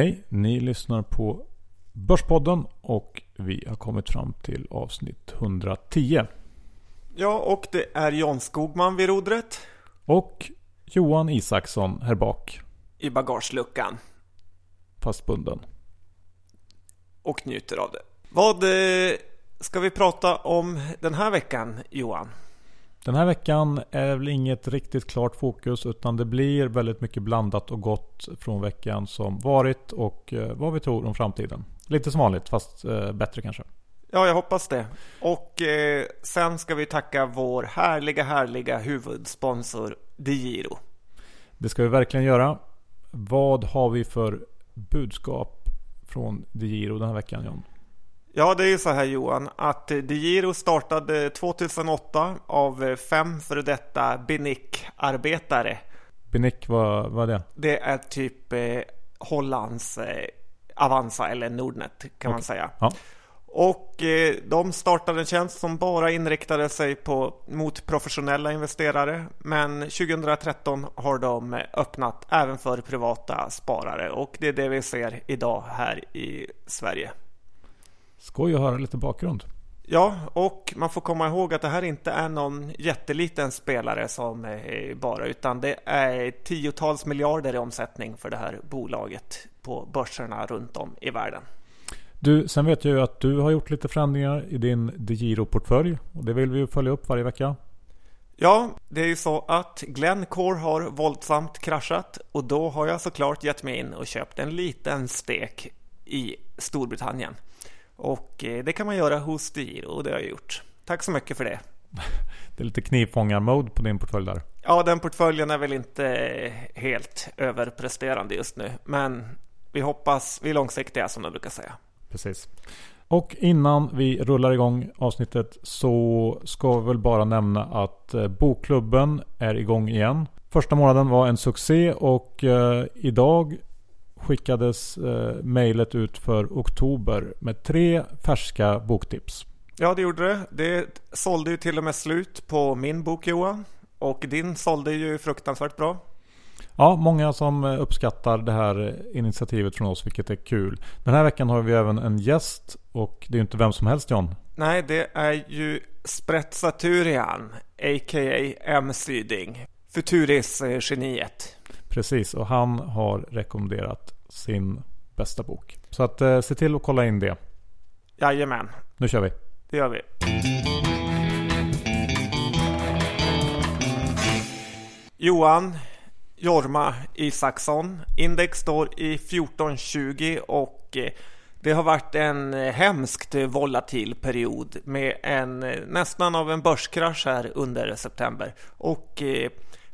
Hej, ni lyssnar på Börspodden och vi har kommit fram till avsnitt 110. Ja, och det är John Skogman vid rodret. Och Johan Isaksson här bak. I bagageluckan. Fastbunden. Och njuter av det. Vad eh, ska vi prata om den här veckan, Johan? Den här veckan är väl inget riktigt klart fokus utan det blir väldigt mycket blandat och gott från veckan som varit och eh, vad vi tror om framtiden. Lite som vanligt fast eh, bättre kanske. Ja, jag hoppas det. Och eh, sen ska vi tacka vår härliga, härliga huvudsponsor DeGiro. Det ska vi verkligen göra. Vad har vi för budskap från DeGiro den här veckan John? Ja, det är ju så här Johan, att DeGiro startade 2008 av fem före detta Binic-arbetare. Binic, vad, vad är det? Det är typ eh, Hollands eh, Avanza eller Nordnet kan okay. man säga. Ja. Och eh, de startade en tjänst som bara inriktade sig på, mot professionella investerare. Men 2013 har de öppnat även för privata sparare och det är det vi ser idag här i Sverige. Skoj att höra lite bakgrund. Ja, och man får komma ihåg att det här inte är någon jätteliten spelare som bara, utan det är tiotals miljarder i omsättning för det här bolaget på börserna runt om i världen. Du, sen vet jag ju att du har gjort lite förändringar i din DeGiro-portfölj och det vill vi ju följa upp varje vecka. Ja, det är ju så att Glencore har våldsamt kraschat och då har jag såklart gett mig in och köpt en liten stek i Storbritannien. Och eh, det kan man göra hos DeGiro och det har jag gjort. Tack så mycket för det. Det är lite knivfångar-mode på din portfölj där. Ja, den portföljen är väl inte helt överpresterande just nu. Men vi hoppas, vi är långsiktiga som de brukar säga. Precis. Och innan vi rullar igång avsnittet så ska vi väl bara nämna att eh, Bokklubben är igång igen. Första månaden var en succé och eh, idag skickades eh, mejlet ut för oktober med tre färska boktips. Ja, det gjorde det. Det sålde ju till och med slut på min bok Johan. Och din sålde ju fruktansvärt bra. Ja, många som uppskattar det här initiativet från oss, vilket är kul. Den här veckan har vi även en gäst och det är ju inte vem som helst John. Nej, det är ju Spretsaturian, a.k.a. M. Syding. Futuris-geniet. Precis, och han har rekommenderat sin bästa bok. Så att eh, se till att kolla in det. Jajamän. Nu kör vi. Det gör vi. Johan Jorma Isaksson. Index står i 1420 och eh, det har varit en hemskt volatil period med en nästan av en börskrasch här under september. Och eh,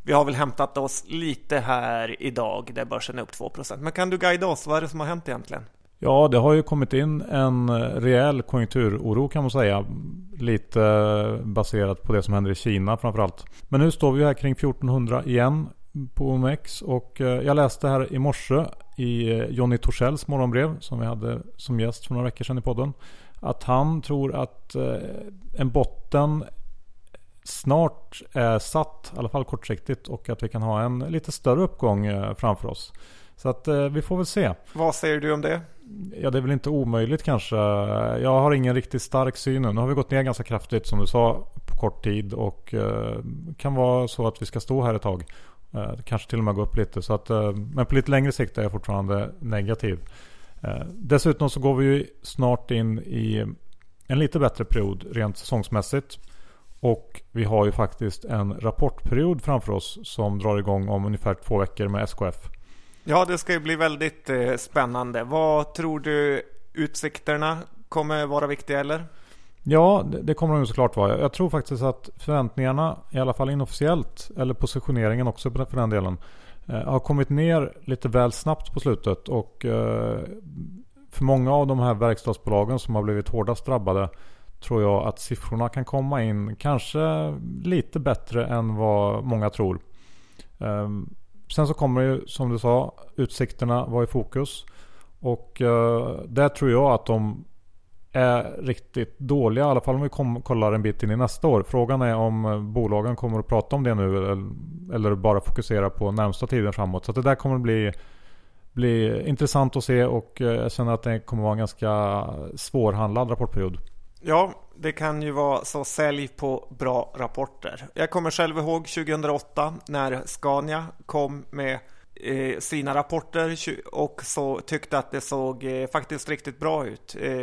vi har väl hämtat oss lite här idag där börsen är upp 2% Men kan du guida oss? Vad är det som har hänt egentligen? Ja, det har ju kommit in en rejäl konjunkturoro kan man säga. Lite baserat på det som händer i Kina framförallt. Men nu står vi här kring 1400 igen på OMX och eh, jag läste här i morse i eh, Jonny Torssells morgonbrev som vi hade som gäst för några veckor sedan i podden. Att han tror att eh, en botten snart är satt, i alla fall kortsiktigt och att vi kan ha en lite större uppgång framför oss. Så att vi får väl se. Vad säger du om det? Ja, det är väl inte omöjligt kanske. Jag har ingen riktigt stark syn nu. Nu har vi gått ner ganska kraftigt som du sa på kort tid och kan vara så att vi ska stå här ett tag. Eh, kanske till och med gå upp lite. Så att, eh, men på lite längre sikt är jag fortfarande negativ. Eh, dessutom så går vi ju snart in i en lite bättre period rent säsongsmässigt. Och vi har ju faktiskt en rapportperiod framför oss som drar igång om ungefär två veckor med SKF. Ja, det ska ju bli väldigt spännande. Vad tror du utsikterna kommer vara viktiga eller? Ja, det, kommer de såklart vara. Jag tror faktiskt att förväntningarna, i alla fall inofficiellt, eller positioneringen också för den delen, eh, har kommit ner lite väl snabbt på slutet. Och eh, för många av de här verkstadsbolagen som har blivit hårdast drabbade tror jag att siffrorna kan komma in kanske lite bättre än vad många tror. Ehm, sen så kommer ju, som du sa, utsikterna vara i fokus. Och eh, där tror jag att de är riktigt dåliga. I alla fall om vi kom, kollar en bit in i nästa år. Frågan är om eh, bolagen kommer att prata om det nu eller, eller bara fokusera på närmsta tiden framåt. Så det där kommer att bli bli intressant att se och eh, jag känner att det kommer att vara en ganska svårhandlad rapportperiod. Ja, det kan ju vara så sälj på bra rapporter. Jag kommer själv ihåg 2008 när Scania kom med eh, sina rapporter och så tyckte att det såg eh, faktiskt riktigt bra ut. Eh,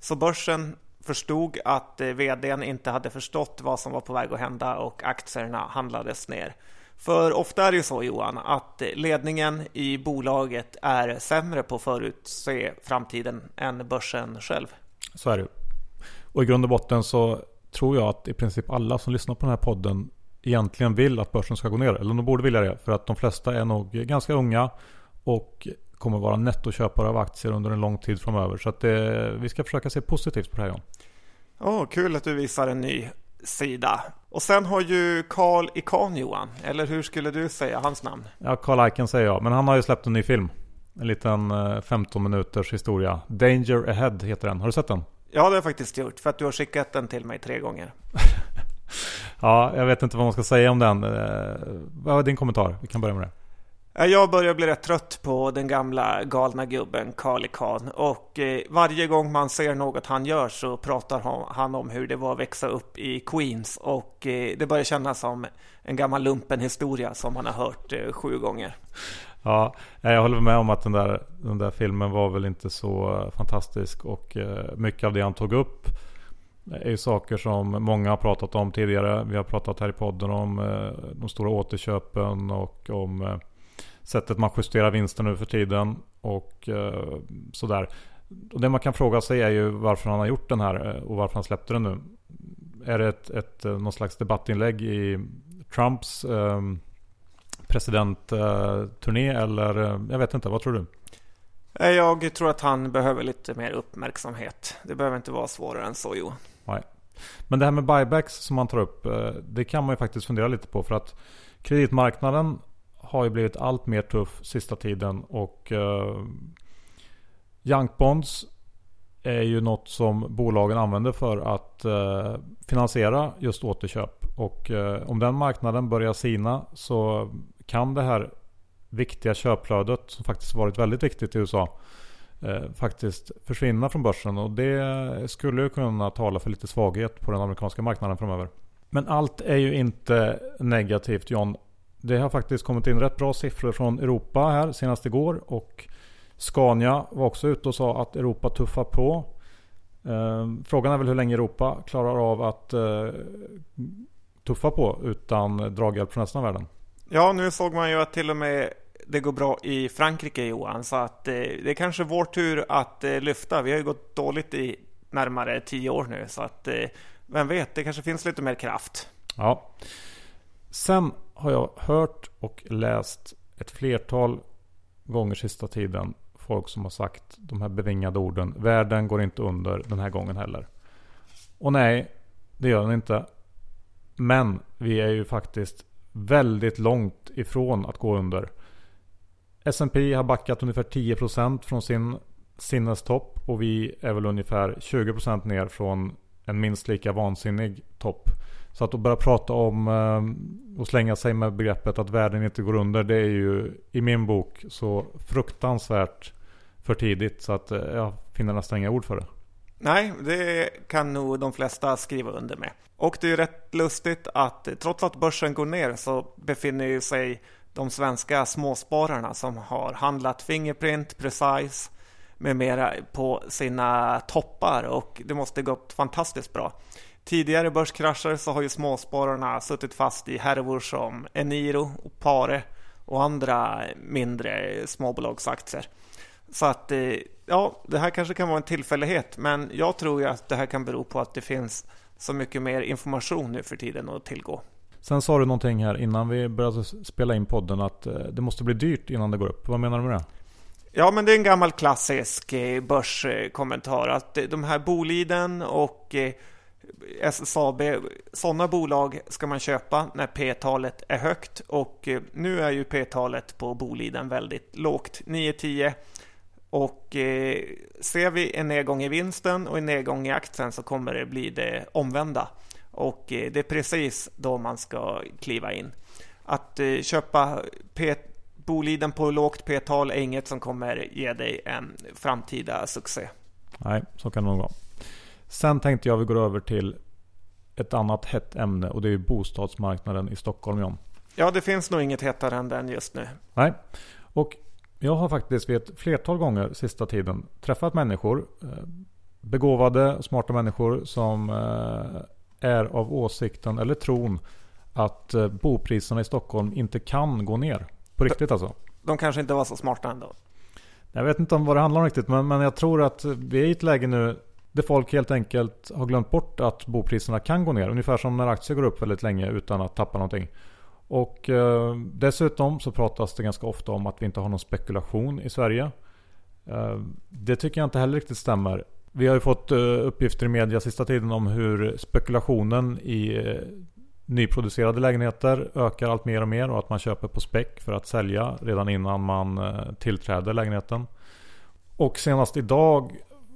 så börsen förstod att eh, vdn inte hade förstått vad som var på väg att hända och aktierna handlades ner. För ofta är det ju så Johan att ledningen i bolaget är sämre på att förutse framtiden än börsen själv. Så är det och i grund och botten så tror jag att i princip alla som lyssnar på den här podden egentligen vill att börsen ska gå ner. Eller de borde vilja det. För att de flesta är nog ganska unga och kommer vara nettoköpare av aktier under en lång tid framöver. Så att det, vi ska försöka se positivt på det här John. Oh, kul att du visar en ny sida. Och sen har ju Carl Ikan Johan, eller hur skulle du säga hans namn? Ja, Carl Icahn säger jag, men han har ju släppt en ny film. En liten 15 eh, minuters historia. Danger Ahead heter den. Har du sett den? Ja, det har jag faktiskt gjort. För att du har skickat den till mig tre gånger. ja, jag vet inte vad man ska säga om den. Eh, vad är din kommentar? Vi kan börja med det. Jag börjar bli rätt trött på den gamla galna gubben Karli Khan och eh, varje gång man ser något han gör så pratar han om hur det var att växa upp i Queens och eh, det börjar kännas som en gammal lumpen historia som man har hört eh, sju gånger. Ja, jag håller med om att den där, den där filmen var väl inte så fantastisk och mycket av det han tog upp är ju saker som många har pratat om tidigare. Vi har pratat här i podden om de stora återköpen och om sättet man justerar vinsten nu för tiden och eh, sådär. Och det man kan fråga sig är ju varför han har gjort den här eh, och varför han släppte den nu. Är det ett, ett, eh, någon slags debattinlägg i Trumps eh, presidentturné eller jag vet inte, vad tror du? Jag tror att han behöver lite mer uppmärksamhet. Det behöver inte vara svårare än så Johan. Nej. Men det här med buybacks som man tar upp, det kan man ju faktiskt fundera lite på för att kreditmarknaden har ju blivit allt mer tuff sista tiden och eh, Junk Bonds är ju något som bolagen använder för att eh, finansiera just återköp. Och eh, om den marknaden börjar sina så kan det här viktiga köpflödet som faktiskt varit väldigt viktigt i USA eh, faktiskt försvinna från börsen. Och det skulle ju kunna tala för lite svaghet på den amerikanska marknaden framöver. Men allt är ju inte negativt John. Det har faktiskt kommit in rätt bra siffror från Europa här senast igår. Och Scania var också ute och sa att Europa tuffar på. Eh, frågan är väl hur länge Europa klarar av att eh, tuffa på utan draghjälp från resten av världen. Ja, nu såg man ju att till och med det går bra i Frankrike Johan. Så att eh, det är kanske vår tur att eh, lyfta. Vi har ju gått dåligt i närmare tio år nu. Så att vem vet, det kanske finns lite mer kraft. Ja. Sen har jag hört och läst ett flertal gånger sista tiden folk som har sagt de här bevingade orden. Världen går inte under den här gången heller. Och nej, det gör den inte. Men vi är ju faktiskt väldigt långt ifrån att gå under. S&P har backat ungefär 10% från sin sinnestopp och vi är väl ungefär 20% ner från en minst lika vansinnig topp. Så att börja prata om ehm, och slänga sig med begreppet att världen inte går under. Det är ju i min bok så fruktansvärt för tidigt. Så att eh, jag finner nästan inga ord för det. Nej, det kan nog de flesta skriva under med. Och det är ju rätt lustigt att eh, trots att börsen går ner så befinner sig de svenska småspararna som har handlat Fingerprint, Precise med mera på sina toppar och det måste gått fantastiskt bra. Tidigare börskrascher så har ju småspararna suttit fast i härvor som Eniro och Pare och andra mindre småbolagsaktier. Så att eh, ja, det här kanske kan vara en tillfällighet, men jag tror ju att det här kan bero på att det finns så mycket mer information nu för tiden att tillgå. Sen sa du någonting här innan vi började spela in podden att eh, det måste bli dyrt innan det går upp. Vad menar du med det? Ja, men det är en gammal klassisk eh, börskommentar att de här Boliden och SSAB, sådana bolag ska man köpa när P-talet är högt och eh, nu är ju P-talet på Boliden väldigt lågt, 9-10. Och eh, ser vi en nedgång i vinsten och en nedgång i aktien så kommer det bli det omvända. Och eh, det är precis då man ska kliva in. Att eh, köpa P Boliden på lågt p-tal är inget som kommer ge dig en framtida succé. Nej, så kan det nog vara. Sen tänkte jag vi går över till ett annat hett ämne och det är bostadsmarknaden i Stockholm John. Ja, det finns nog inget hetare än den just nu. Nej, och jag har faktiskt vid ett flertal gånger sista tiden träffat människor, eh, begåvade, smarta människor som eh, är av åsikten eller tron att eh, bopriserna i Stockholm inte kan gå ner. På riktigt alltså. De kanske inte var så smarta ändå. Jag vet inte om vad det handlar om riktigt, men, men jag tror att vi är i ett läge nu där folk helt enkelt har glömt bort att bopriserna kan gå ner. Ungefär som när aktier går upp väldigt länge utan att tappa någonting. Och eh, dessutom så pratas det ganska ofta om att vi inte har någon spekulation i Sverige. Eh, det tycker jag inte heller riktigt stämmer. Vi har ju fått eh, uppgifter i media sista tiden om hur spekulationen i eh, nyproducerade lägenheter ökar allt mer och mer och att man köper på spec för att sälja redan innan man eh, tillträder lägenheten. Och senast idag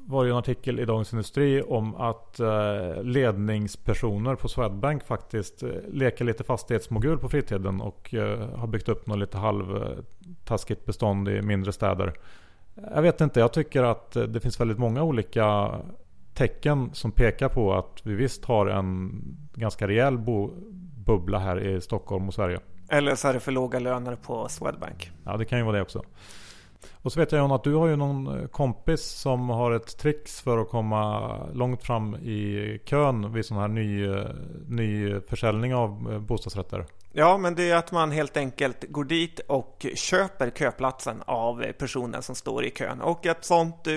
var det en artikel i Dagens Industri om att eh, ledningspersoner på Swedbank faktiskt eh, leker lite fastighetsmogul på fritiden och har byggt upp något lite halvtaskigt bestånd i mindre städer. Jag vet inte, jag tycker att det finns väldigt många olika tecken som pekar på att vi visst har en ganska rejäl bubbla här i Stockholm och Sverige. Eller så är det för låga löner på Swedbank. Ja, det kan ju vara det också. Och så vet jag John att du har ju någon eh, kompis som har ett trix för att komma långt fram i kön vid sån här ny, eh, ny försäljning av eh, bostadsrätter. Ja, men det är att man helt enkelt går dit och köper köplatsen av personen som står i kön. Och ett sånt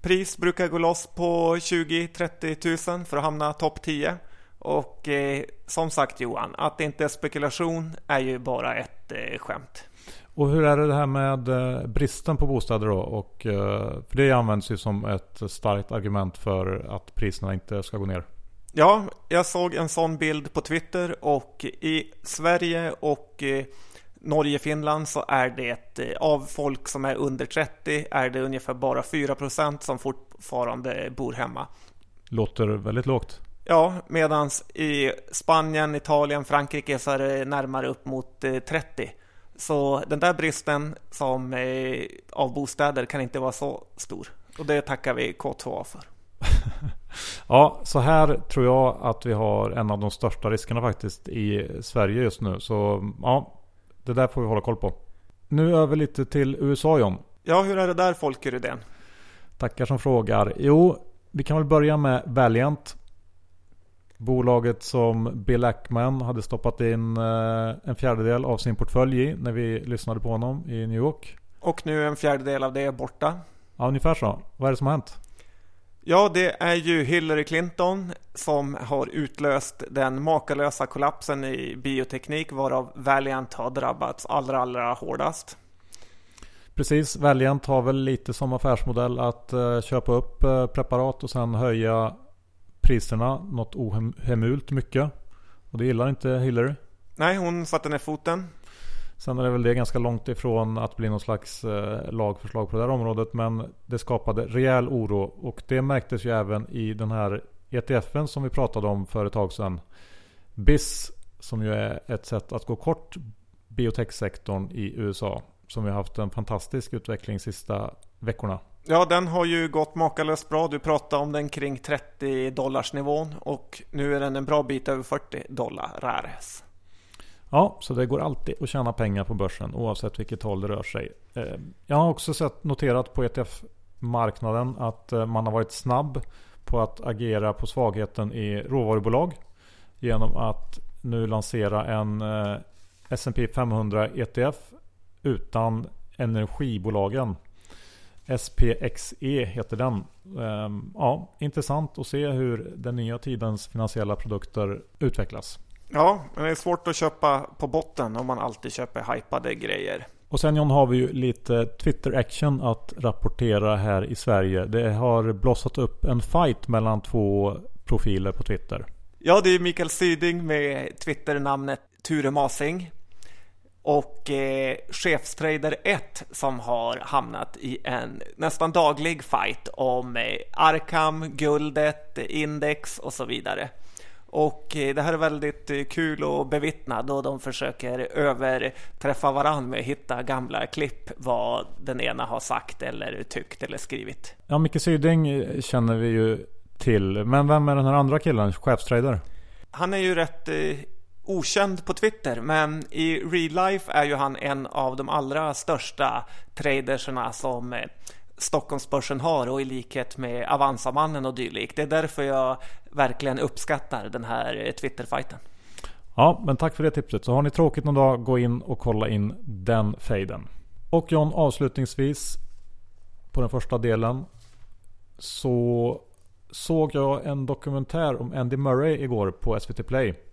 pris brukar gå loss på 20-30 tusen för att hamna topp 10. Och eh, som sagt Johan, att det inte är spekulation är ju bara ett eh, skämt. Och hur är det här med eh, bristen på bostäder då? Och, eh, för det används ju som ett starkt argument för att priserna inte ska gå ner. Ja, jag såg en sån bild på Twitter och i Sverige och eh, Norge, Finland så är det av folk som är under 30 är det ungefär bara 4% som fortfarande bor hemma. Låter väldigt lågt. Ja, medan i Spanien, Italien, Frankrike så är det närmare upp mot 30. Eh, så den där bristen som av bostäder kan inte vara så stor. Och det tackar vi K2 för. ja, så här tror jag att vi har en av de största riskerna faktiskt i Sverige just nu. Så ja, det där får vi hålla koll på. Nu över lite till USA John. Ja, hur är det där Folke Rydén? Tackar som frågar. Jo, vi kan väl börja med Valiant. Bolaget som Bill Ackman hade stoppat in eh, en fjärdedel av sin portfölj i när vi lyssnade på honom i New York. Och nu är en fjärdedel av det är borta. Ja, ungefär så. Vad är det som har hänt? Ja, det är ju Hillary Clinton som har utlöst den makalösa kollapsen i bioteknik varav Valiant har drabbats allra, allra hårdast. Precis, Valiant har väl lite som affärsmodell att uh, köpa upp uh, preparat och sen höja priserna något ohemult mycket. Och det gillar inte Hillary. Nej, hon satte ner foten. Sen är det väl det ganska långt ifrån att bli någon slags eh, lagförslag på det här området. Men det skapade rejäl oro och det märktes ju även i den här ETFen som vi pratade om för ett tag sedan. BIS som ju är ett sätt att gå kort biotechsektorn i USA. Som ju haft en fantastisk utveckling sista veckorna. Ja, den har ju gått makalöst bra. Du pratade om den kring 30 dollars nivån och nu är den en bra bit över 40 dollar rares. Ja, så det går alltid att tjäna pengar på börsen oavsett vilket håll det rör sig. Eh, jag har också sett, noterat på ETF-marknaden att eh, man har varit snabb på att agera på svagheten i råvarubolag genom att nu lansera en S&P 500 ETF utan energibolagen. SPXE heter den. Ehm, ja, intressant att se hur den nya tidens finansiella produkter utvecklas. Ja, men det är svårt att köpa på botten om man alltid köper hypade grejer. Och sen John har vi ju lite Twitter-action att rapportera här i Sverige. Det har blossat upp en fight mellan två profiler på Twitter. Ja, det är Mikael Syding med Twitter-namnet Ture Masing. Och eh, chefstrader 1 som har hamnat i en nästan daglig fight om eh, Arkham, guldet, index och så vidare. Och eh, det här är väldigt eh, kul att bevittna då de försöker överträffa varandra med att hitta gamla klipp vad den ena har sagt eller tyckt eller skrivit. Ja, Micke Syding känner vi ju till. Men vem är den här andra killen, chefstrader? Han är ju rätt eh, okänd på Twitter, men i real life är ju han en av de allra största traderserna som eh, Stockholmsbörsen har och i likhet med Avanzamannen och dylikt. Det är därför jag verkligen uppskattar den här eh, Twitter-fighten. Ja, men tack för det tipset. Så har ni tråkigt någon dag, gå in och kolla in den fejden. Och John, avslutningsvis på den första delen så såg jag en dokumentär om Andy Murray igår på SVT Play.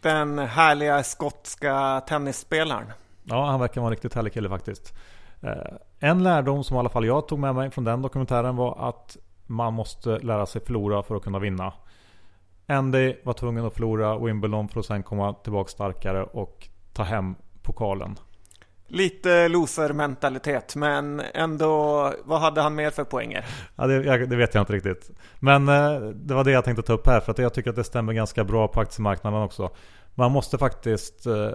Den härliga skotska tennisspelaren. Ja, han verkar vara en riktigt härlig kille faktiskt. Eh, en lärdom som i alla fall jag tog med mig från den dokumentären var att man måste lära sig förlora för att kunna vinna. Andy var tvungen att förlora Wimbledon för att sen komma tillbaka starkare och ta hem pokalen. Lite loser-mentalitet, men ändå, vad hade han mer för poänger? Ja, det, det, vet jag inte riktigt. Men eh, det var det jag tänkte ta upp här, för att jag tycker att det stämmer ganska bra på aktiemarknaden också. Man måste faktiskt eh,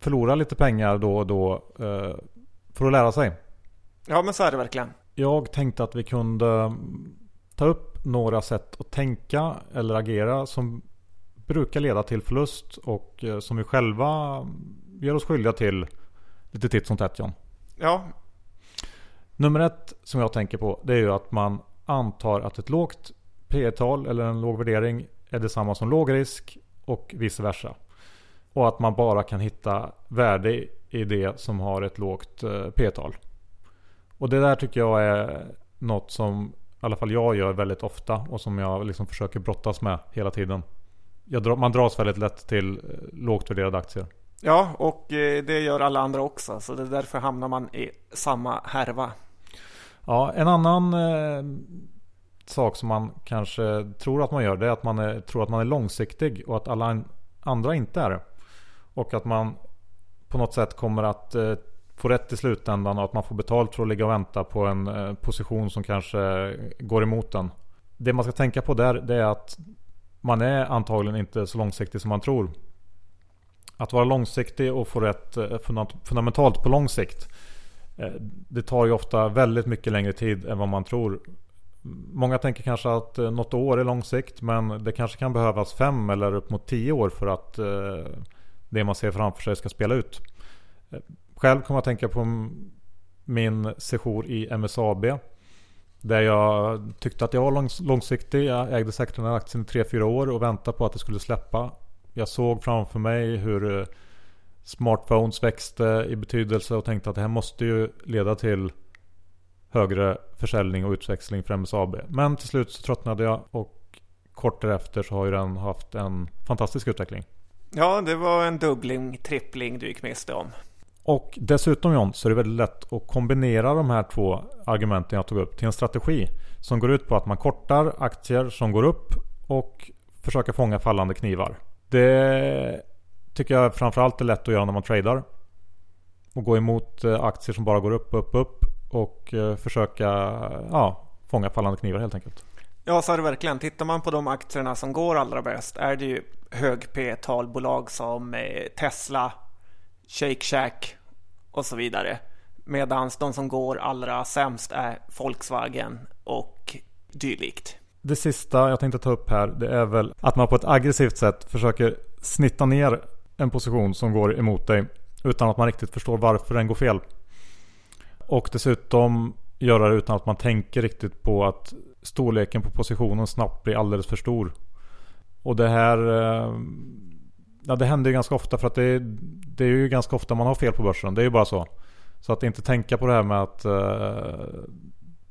förlora lite pengar då och då eh, för att lära sig. Ja, men så är det verkligen. Jag tänkte att vi kunde ta upp några sätt att tänka eller agera som brukar leda till förlust och eh, som vi själva gör oss skyldiga till lite titt som tätt John. Ja. Nummer ett som jag tänker på det är ju att man antar att ett lågt P tal eller en låg värdering är detsamma som låg risk och vice versa. Och att man bara kan hitta värde i det som har ett lågt eh, P tal. Och det där tycker jag är något som i alla fall jag gör väldigt ofta och som jag liksom försöker brottas med hela tiden. Drar, man dras väldigt lätt till eh, lågt värderade aktier. Ja, och eh, det gör alla andra också. Så det är därför hamnar man i samma härva. Ja, en annan eh, sak som man kanske tror att man gör det är att man är, tror att man är långsiktig och att alla andra inte är det. Och att man på något sätt kommer att eh, få rätt i slutändan och att man får betalt för att ligga och vänta på en eh, position som kanske går emot den. Det man ska tänka på där det är att man är antagligen inte så långsiktig som man tror. Att vara långsiktig och få rätt eh, fundamentalt på lång sikt. Eh, det tar ju ofta väldigt mycket längre tid än vad man tror. Många tänker kanske att eh, något år är lång sikt men det kanske kan behövas fem eller upp mot tio år för att det man ser framför sig ska spela ut. Själv kommer jag att tänka på min session i MSAB. Där jag tyckte att jag var långsiktig. Jag ägde säkert den här aktien i 3-4 år och väntade på att det skulle släppa jag såg framför mig hur eh, smartphones växte i betydelse och tänkte att det här måste ju leda till högre försäljning och utväxling för MSAB. Men till slut så tröttnade jag och kort därefter så har ju den haft en fantastisk utveckling. Ja, det var en dubbling, trippling du gick miste om. Och dessutom John, så är det väldigt lätt att kombinera de här två argumenten jag tog upp till en strategi som går ut på att man kortar aktier som går upp och försöker fånga fallande knivar. Det tycker jag framförallt är lätt att göra när man tradar. Och gå emot eh, aktier som bara går upp, upp, upp. Och eh, försöka ja, fånga fallande knivar helt enkelt. Ja, så är det verkligen. Tittar man på de aktierna som går allra bäst är det ju hög P-talbolag som eh, Tesla, Shake Shack och så vidare. Medan de som går allra sämst är Volkswagen och dylikt. Det sista jag tänkte ta upp här det är väl att man på ett aggressivt sätt försöker snitta ner en position som går emot dig utan att man riktigt förstår varför den går fel. Och dessutom göra det utan att man tänker riktigt på att storleken på positionen snabbt blir alldeles för stor. Och det här eh, Ja det händer ju ganska ofta för att det är, det är ju ganska ofta man har fel på börsen. Det är ju bara så. Så att inte tänka på det här med att eh,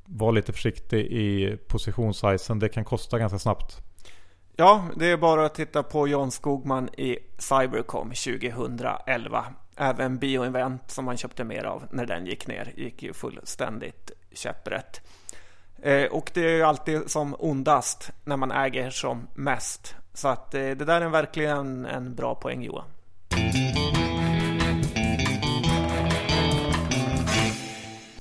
var lite försiktig i positionssizen. Det kan kosta ganska snabbt. Ja, det är bara att titta på John Skogman i Cybercom 2011. Även Bioinvent som man köpte mer av när den gick ner gick ju fullständigt käpprätt. Eh, och det är ju alltid som ondast när man äger som mest. Så att eh, det där är verkligen en bra poäng Johan.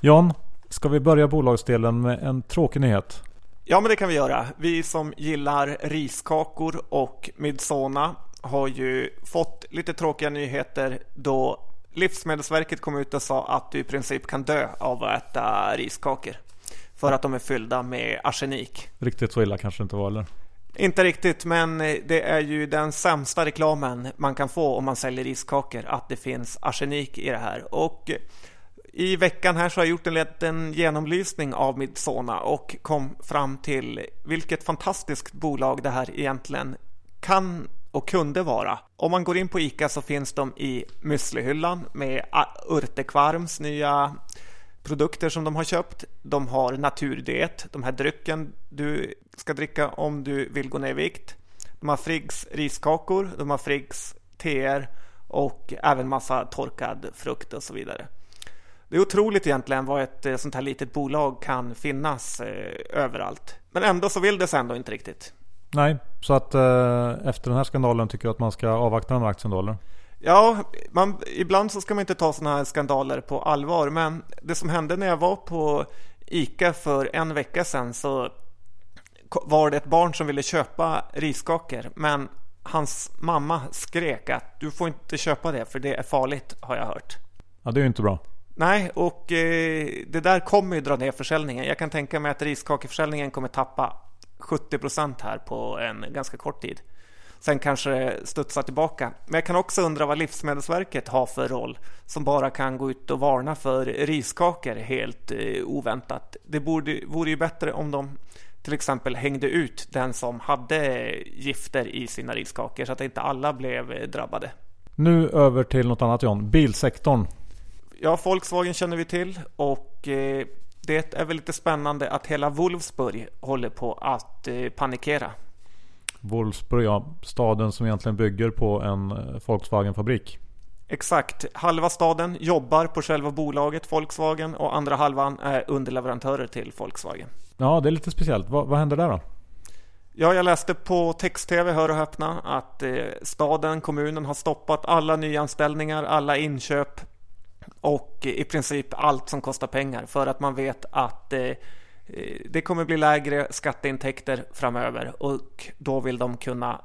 John, Ska vi börja bolagsdelen med en tråkig nyhet? Ja, men det kan vi göra. Vi som gillar riskakor och Midsona har ju fått lite tråkiga nyheter då Livsmedelsverket kom ut och sa att du i princip kan dö av att äta riskakor. För att de är fyllda med arsenik. Riktigt så illa kanske inte var eller? Inte riktigt, men det är ju den sämsta reklamen man kan få om man säljer riskakor, att det finns arsenik i det här. Och i veckan här så har jag gjort en liten genomlysning av Midsona och kom fram till vilket fantastiskt bolag det här egentligen kan och kunde vara. Om man går in på ICA så finns de i müslihyllan med Urtekvarms nya produkter som de har köpt. De har naturdiet, de här drycken du ska dricka om du vill gå ner i vikt. De har Friggs riskakor, de har Friggs teer och även massa torkad frukt och så vidare. Det är otroligt egentligen vad ett eh, sånt här litet bolag kan finnas eh, överallt. Men ändå så vill det sig ändå inte riktigt. Nej, så att eh, efter den här skandalen tycker du att man ska avvakta den aktien då eller? Ja, man, ibland så ska man inte ta sådana här skandaler på allvar. Men det som hände när jag var på ICA för en vecka sedan så var det ett barn som ville köpa riskakor. Men hans mamma skrek att du får inte köpa det för det är farligt har jag hört. Ja, det är ju inte bra. Nej, och eh, det där kommer ju dra ner försäljningen. Jag kan tänka mig att riskakeförsäljningen kommer tappa 70 procent här på en ganska kort tid. Sen kanske det studsar tillbaka. Men jag kan också undra vad Livsmedelsverket har för roll som bara kan gå ut och varna för riskakor helt eh, oväntat. Det borde, vore ju bättre om de till exempel hängde ut den som hade gifter i sina riskakor så att inte alla blev eh, drabbade. Nu över till något annat John. Bilsektorn. Ja, Volkswagen känner vi till och eh, det är väl lite spännande att hela Wolfsburg håller på att eh, panikera. Wolfsburg, ja. Staden som egentligen bygger på en eh, Volkswagen-fabrik. Exakt. Halva staden jobbar på själva bolaget Volkswagen och andra halvan är underleverantörer till Volkswagen. Ja, det är lite speciellt. vad, vad händer där då? Ja, jag läste på text-tv, hör och häpna, att eh, staden, kommunen har stoppat alla nyanställningar, alla inköp och i princip allt som kostar pengar för att man vet att eh, det kommer bli lägre skatteintäkter framöver och då vill de kunna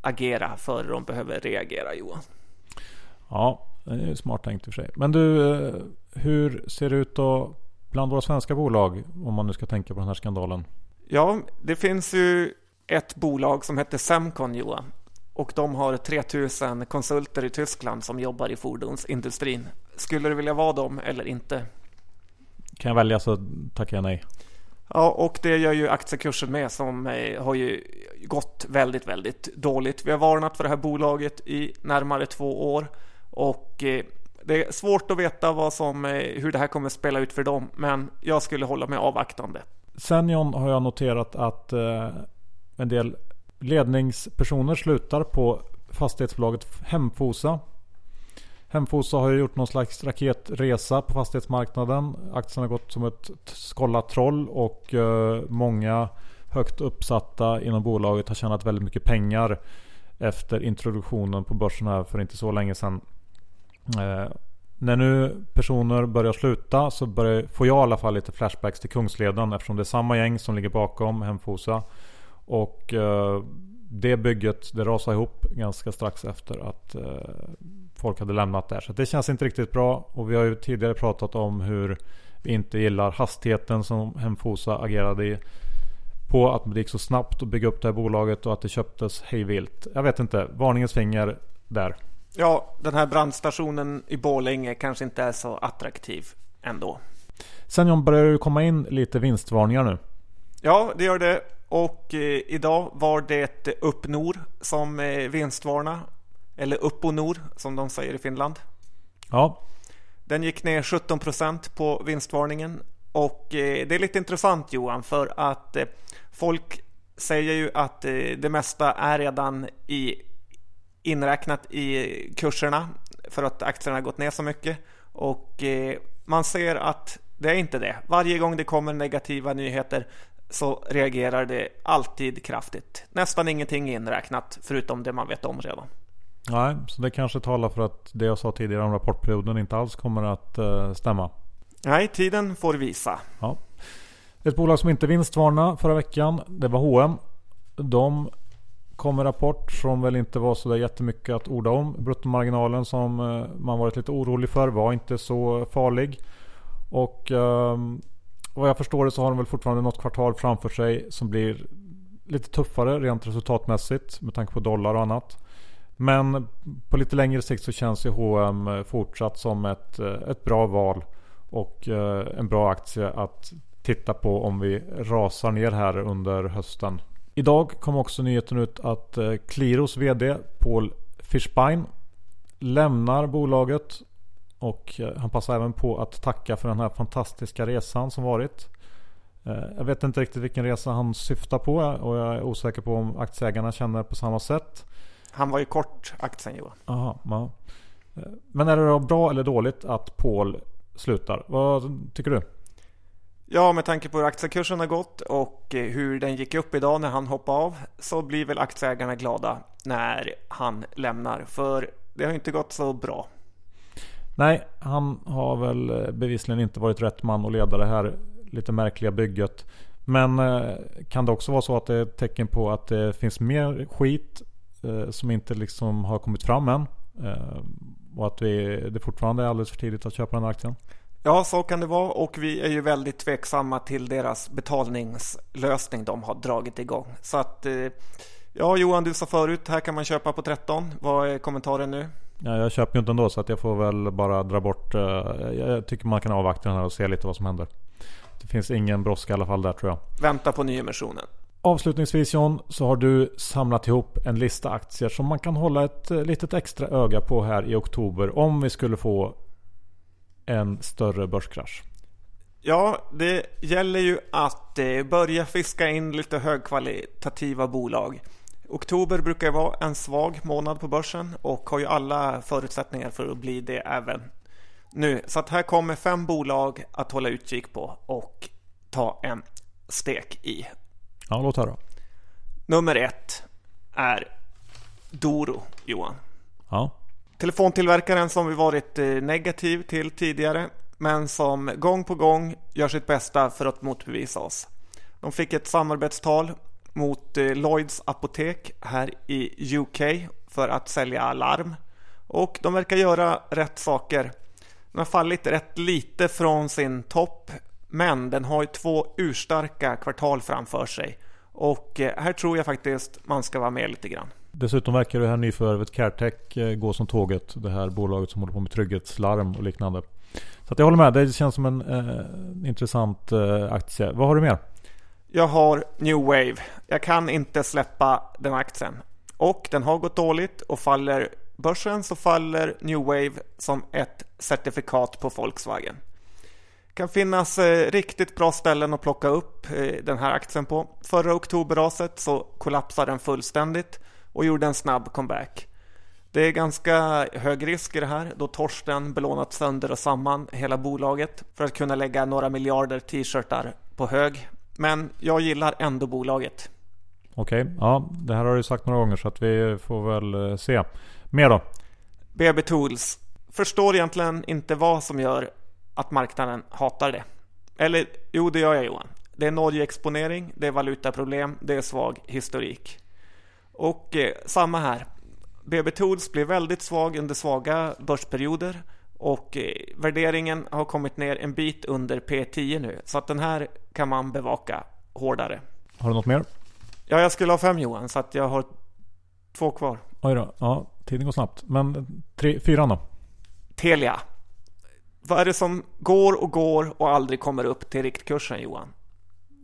agera för de behöver reagera Johan. Ja, det är smart tänkt i och för sig. Men du, eh, hur ser det ut då bland våra svenska bolag om man nu ska tänka på den här skandalen? Ja, det finns ju ett bolag som heter Semcon Johan och de har 3000 konsulter i Tyskland som jobbar i fordonsindustrin. Skulle du vilja vara dem eller inte? Kan jag välja så tackar jag nej. Ja, och det gör ju aktiekursen med som eh, har ju gått väldigt, väldigt dåligt. Vi har varnat för det här bolaget i närmare två år och eh, det är svårt att veta vad som, eh, hur det här kommer spela ut för dem, men jag skulle hålla mig avvaktande. Sen John har jag noterat att en del ledningspersoner slutar på fastighetsbolaget Hemfosa. Hemfosa har ju gjort någon slags raketresa på fastighetsmarknaden. Aktien har gått som ett skållat troll och eh, många högt uppsatta inom bolaget har tjänat väldigt mycket pengar efter introduktionen på börsen här för inte så länge sedan. Eh, när nu personer börjar sluta så börjar, får jag i alla fall lite flashbacks till Kungsleden eftersom det är samma gäng som ligger bakom Hemfosa. Och eh, det bygget det rasade ihop ganska strax efter att eh, folk hade lämnat där. Så det känns inte riktigt bra. Och vi har ju tidigare pratat om hur vi inte gillar hastigheten som Hemfosa agerade i. På att det gick så snabbt att bygga upp det här bolaget och att det köptes hejvilt. Jag vet inte, varningens finger där. Ja, den här brandstationen i Borlänge kanske inte är så attraktiv ändå. Sen John, börjar det komma in lite vinstvarningar nu? Ja, det gör det. Och eh, idag var det Uppnor som eh, vinstvarna. Eller Upponor som de säger i Finland. Ja. Den gick ner 17% på vinstvarningen. Och eh, det är lite intressant Johan för att eh, folk säger ju att eh, det mesta är redan i, inräknat i kurserna för att aktierna har gått ner så mycket. Och eh, man ser att det är inte det. Varje gång det kommer negativa nyheter så reagerar det alltid kraftigt. Nästan ingenting inräknat förutom det man vet om redan. Nej, så det kanske talar för att det jag sa tidigare om rapportperioden inte alls kommer att uh, stämma. Nej, tiden får visa. Ja. Ett bolag som inte vinstvarnade förra veckan, det var H&M. De kom med rapport som väl inte var så där jättemycket att orda om. Bruttomarginalen som eh, man varit lite orolig för var inte så farlig. Och um, vad jag förstår det så har de väl fortfarande något kvartal framför sig som blir lite tuffare rent resultatmässigt med tanke på dollar och annat. Men på lite längre sikt så känns ju H&M fortsatt som ett, ett bra val och eh, en bra aktie att titta på om vi rasar ner här under hösten. Idag kom också nyheten ut att eh, Qliros VD Paul Fischbein lämnar bolaget och han passar även på att tacka för den här fantastiska resan som varit. Jag vet inte riktigt vilken resa han syftar på och jag är osäker på om aktieägarna känner på samma sätt. Han var ju kort aktien Johan. Aha, ja. Men är det då bra eller dåligt att Paul slutar? Vad tycker du? Ja, med tanke på hur aktiekursen har gått och eh, hur den gick upp idag när han hoppade av så blir väl aktieägarna glada när han lämnar. För det har inte gått så bra. Nej, han har väl eh, bevisligen inte varit rätt man att leda det här lite märkliga bygget. Men eh, kan det också vara så att det är ett tecken på att det finns mer skit eh, som inte liksom har kommit fram än. Och att vi, det fortfarande är alldeles för tidigt att köpa den här aktien. Ja, så kan det vara och vi är ju väldigt tveksamma till deras betalningslösning de har dragit igång. Så att, ja Johan, du sa förut, här kan man köpa på 13. Vad är kommentaren nu? Ja, jag köper ju inte ändå så att jag får väl bara dra bort. Eh, jag tycker man kan avvakta den här och se lite vad som händer. Det finns ingen brådska i alla fall där tror jag. Vänta på nyemissionen. Avslutningsvis John så har du samlat ihop en lista aktier som man kan hålla ett eh, litet extra öga på här i oktober om vi skulle få en större börskrasch. Ja, det gäller ju att eh, börja fiska in lite högkvalitativa bolag. Oktober brukar vara en svag månad på börsen och har ju alla förutsättningar för att bli det även nu. Så att här kommer fem bolag att hålla utkik på och ta en stek i Ja, låt höra. Nummer ett är Doro, Johan. Ja. Telefontillverkaren som vi varit eh, negativ till tidigare men som gång på gång gör sitt bästa för att motbevisa oss. De fick ett samarbetstal mot eh, Lloyds apotek här i UK för att sälja larm och de verkar göra rätt saker. Den har fallit rätt lite från sin topp men den har ju två urstarka kvartal framför sig. Och eh, här tror jag faktiskt man ska vara med lite grann. Dessutom verkar det här nyförvärvet Caretech eh, gå som tåget. Det här bolaget som håller på med trygghetslarm och liknande. Så att jag håller med. Det känns som en eh, intressant eh, aktie. Vad har du mer? Jag har New Wave. Jag kan inte släppa den aktien. Och den har gått dåligt och faller börsen så faller New Wave som ett certifikat på Volkswagen kan finnas eh, riktigt bra ställen att plocka upp eh, den här aktien på. Förra oktoberraset så kollapsade den fullständigt och gjorde en snabb comeback. Det är ganska hög risk i det här då Torsten belånat sönder och samman hela bolaget för att kunna lägga några miljarder t-shirtar på hög. Men jag gillar ändå bolaget. Okej, okay. ja det här har du sagt några gånger så att vi får väl eh, se. Mer då? BB Tools. Förstår egentligen inte vad som gör att marknaden hatar det. Eller jo, det gör jag Johan. Det är Norge-exponering, det är valutaproblem, det är svag historik. Och eh, samma här. BB Tools blir väldigt svag under svaga börsperioder och eh, värderingen har kommit ner en bit under P10 nu. Så att den här kan man bevaka hårdare. Har du något mer? Ja, jag skulle ha fem Johan, så att jag har två kvar. Oj då. Ja, tiden går snabbt. Men tre, fyran då? Telia. Vad är det som går och går och aldrig kommer upp till riktkursen Johan?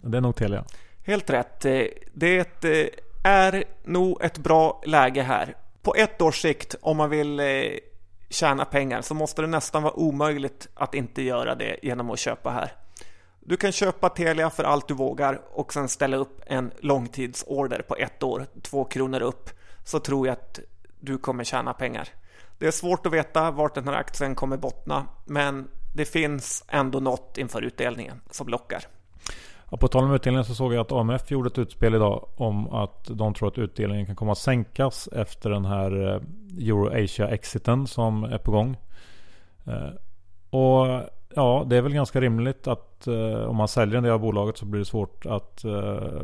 Det är nog Telia. Helt rätt. Eh, det eh, är nog ett bra läge här. På ett års sikt, om man vill eh, tjäna pengar, så måste det nästan vara omöjligt att inte göra det genom att köpa här. Du kan köpa Telia för allt du vågar och sen ställa upp en långtidsorder på ett år, två kronor upp, så tror jag att du kommer tjäna pengar. Det är svårt att veta vart den här aktien kommer bottna, men det finns ändå något inför utdelningen som lockar. Ja, på tal om utdelningen så såg jag att AMF gjorde ett utspel idag om att de tror att utdelningen kan komma att sänkas efter den här eh, Euro-Asia-exiten som är på gång. Eh, och ja, det är väl ganska rimligt att eh, om man säljer en del av bolaget så blir det svårt att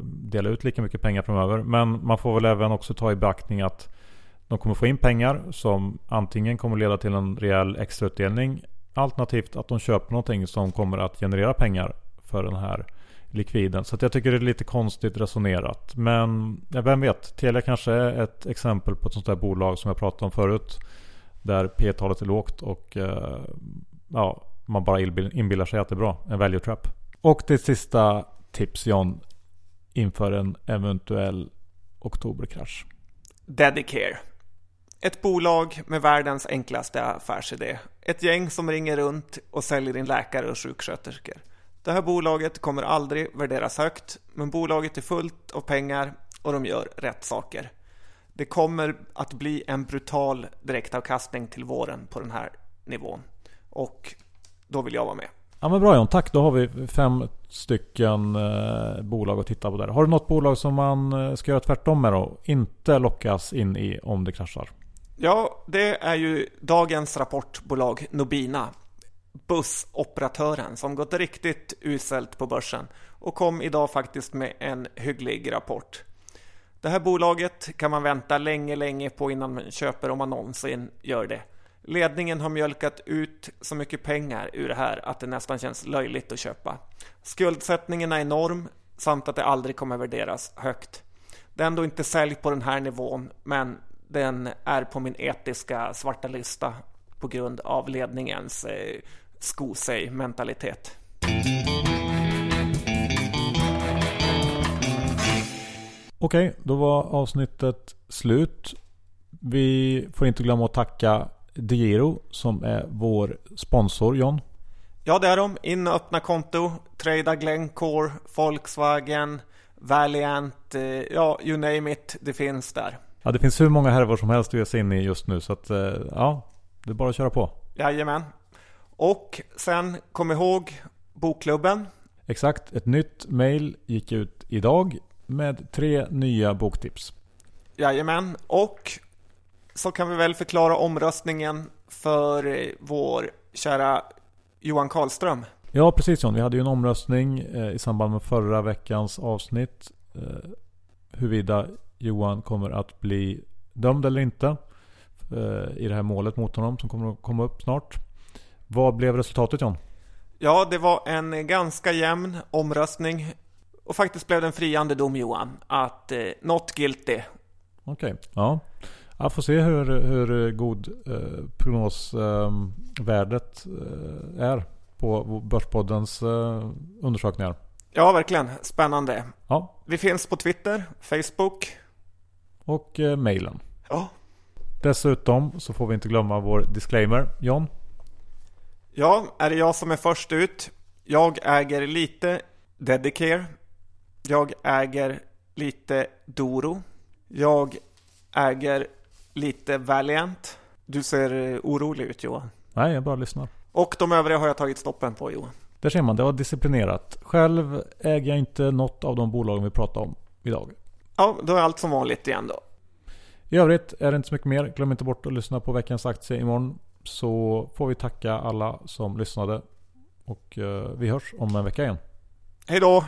dela ut lika mycket pengar framöver. Men man får väl även också ta i beaktning att de kommer få in pengar som antingen kommer leda till en rejäl extrautdelning Alternativt att de köper någonting som kommer att generera pengar för den här likviden. Så jag tycker det är lite konstigt resonerat. Men ja, vem vet, Telia kanske är ett exempel på ett sånt där bolag som jag pratade om förut. Där P-talet är lågt och eh, ja, man bara inbillar sig att det är bra. En value trap. Och det sista tips John inför en eventuell oktoberkrasch. Dedicare. Ett bolag med världens enklaste affärsidé. Ett gäng som ringer runt och säljer in läkare och sjuksköterskor. Det här bolaget kommer aldrig värderas högt, men bolaget är fullt av pengar och de gör rätt saker. Det kommer att bli en brutal direktavkastning till våren på den här nivån. Och då vill jag vara med. Ja men bra John, tack. Då har vi fem stycken eh, bolag att titta på där. Har du något bolag som man eh, ska göra tvärtom med då? Inte lockas in i om det kraschar? Ja, det är ju dagens rapportbolag Nobina. Bussoperatören som gått riktigt uselt på börsen och kom idag faktiskt med en hygglig rapport. Det här bolaget kan man vänta länge, länge på innan man köper om man någonsin gör det. Ledningen har mjölkat ut så mycket pengar ur det här att det nästan känns löjligt att köpa. Skuldsättningen är enorm samt att det aldrig kommer värderas högt. Det är ändå inte sälj på den här nivån, men den är på min etiska svarta lista på grund av ledningens eh, sko sig mentalitet. Okej, då var avsnittet slut. Vi får inte glömma att tacka DeGiro som är vår sponsor John. Ja det är de. In och öppna konto. Trada Glencore, Volkswagen, Valiant, eh, ja you name it. Det finns där. Ja, det finns hur många härvor som helst att ge sig in i just nu. Så att, eh, ja, det är bara att köra på. Jajamän. Och sen, kom ihåg Bokklubben. Exakt, ett nytt mail gick ut idag med tre nya boktips. Jajamän, och så kan vi väl förklara omröstningen för eh, vår kära Johan Karlström. Ja, precis John. Vi hade ju en omröstning eh, i samband med förra veckans avsnitt. huruvida Johan kommer att bli dömd eller inte. Eh, I det här målet mot honom som kommer att komma upp snart. Vad blev resultatet John? Ja, det var en ganska jämn omröstning. Och faktiskt blev det en friande dom Johan. Att eh, not guilty. Okej, okay. ja. Jag får se hur, hur god eh, prognosvärdet eh, är på Börspoddens eh, undersökningar. Ja, verkligen. Spännande. Ja. Vi finns på Twitter, Facebook, och eh, mejlen. Ja. Dessutom så får vi inte glömma vår disclaimer. John? Ja, är det jag som är först ut? Jag äger lite Dedicare. Jag äger lite Doro. Jag äger lite Valiant. Du ser eh, orolig ut Johan. Nej, jag bara lyssnar. Och de övriga har jag tagit stoppen på Johan. Där ser man, det var disciplinerat. Själv äger jag inte något av de bolagen vi pratar om idag. Ja, då är allt som vanligt igen då. I övrigt är det inte så mycket mer. Glöm inte bort att lyssna på veckans aktie imorgon så får vi tacka alla som lyssnade. Och eh, vi hörs om en vecka igen. Hej då!